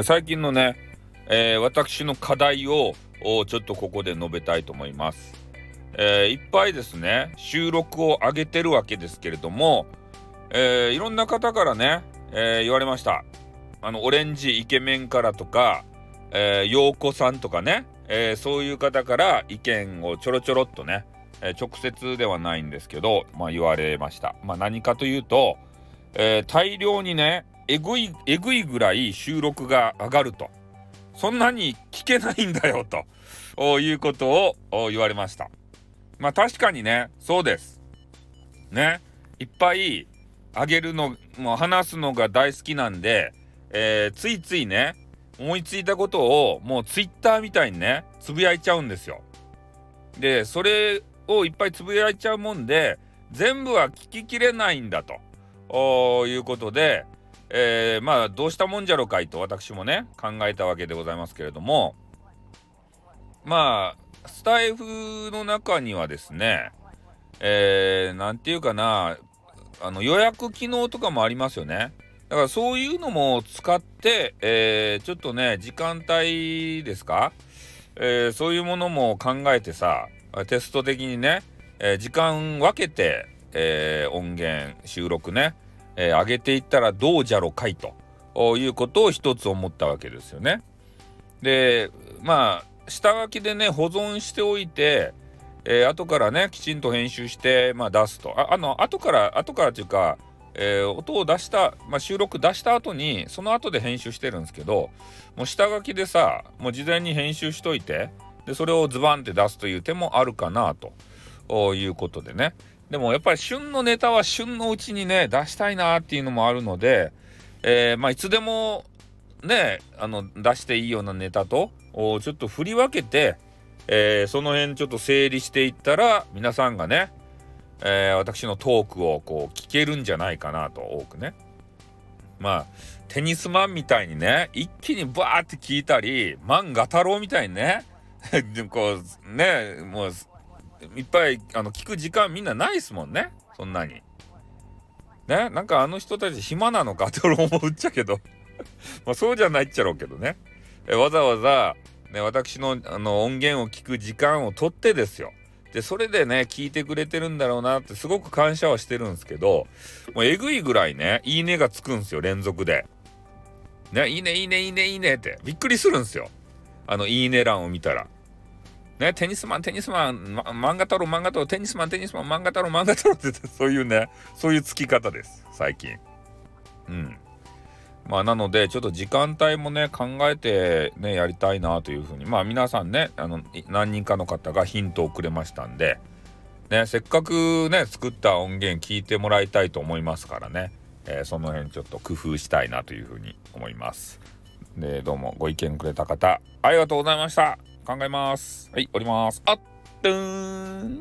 最近のね、えー、私の課題をちょっとここで述べたいと思います。えー、いっぱいですね収録を上げてるわけですけれども、えー、いろんな方からね、えー、言われましたあのオレンジイケメンからとか、えー、陽子さんとかね、え、そういう方から意見をちょろちょろっとね、え、直接ではないんですけど、まあ、言われました。まあ、何かというと、え、大量にねえぐいえぐいぐらい収録が上がるとそんなに聞けないんだよということを言われました。まあ確かにねそうです。ねいっぱいあげるのもう話すのが大好きなんで、えー、ついついね思いついたことをもうツイッターみたいにねつぶやいちゃうんですよ。でそれをいっぱいつぶやいちゃうもんで全部は聞ききれないんだということで、えー、まあどうしたもんじゃろかいと私もね考えたわけでございますけれどもまあスタイフの中にはですねえー、て言うかなあの予約機能とかもありますよね。だからそういうのも使って、えー、ちょっとね時間帯ですか、えー、そういうものも考えてさテスト的にね、えー、時間分けて、え音源収録ね、え上げていったらどうじゃろかいと。いうことを一つ思ったわけですよね。でまあ下書きでね保存しておいてえー、後からねきちんと編集して、まあ、出すと。ああの後から後からっていうか、えー、音を出した、まあ、収録出した後にその後で編集してるんですけどもう下書きでさもう事前に編集しといてでそれをズバンって出すという手もあるかなと。いうことでね。でもやっぱり旬のネタは旬のうちにね出したいなっていうのもあるので、えー、まあいつでもねあの出していいようなネタとちょっと振り分けてえー、その辺ちょっと整理していったら皆さんがね、えー、私のトークをこう聞けるんじゃないかなと多くね。まあテニスマンみたいにね一気にバーって聞いたり漫画太郎みたいにね こうねもういっぱいあの聞く時間みんなないっすもんねそんなに。ね？なんかあの人たち暇なのかって思うっちゃけど まあそうじゃないっちゃろうけどね。えわざわざね、私のあの音源を聞く時間をとってですよ。で、それでね、聞いてくれてるんだろうなってすごく感謝はしてるんですけど、もうえぐいぐらいね、いいねがつくんですよ、連続で。ね、いいね、いいね、いいね、いいねって。びっくりするんですよ。あの、いいね欄を見たら。ね、テニスマン、テニスマン、漫画太郎、漫画太郎、テニスマン、テニスマン、漫画太郎、漫画太郎って、そういうね、そういうつき方です、最近。うん。まあなのでちょっと時間帯もね考えてねやりたいなというふうにまあ皆さんねあの何人かの方がヒントをくれましたんでねせっかくね作った音源聞いてもらいたいと思いますからね、えー、その辺ちょっと工夫したいなというふうに思います。でどうもご意見くれた方ありがとうございました考えます。はい降ります。あっとーん。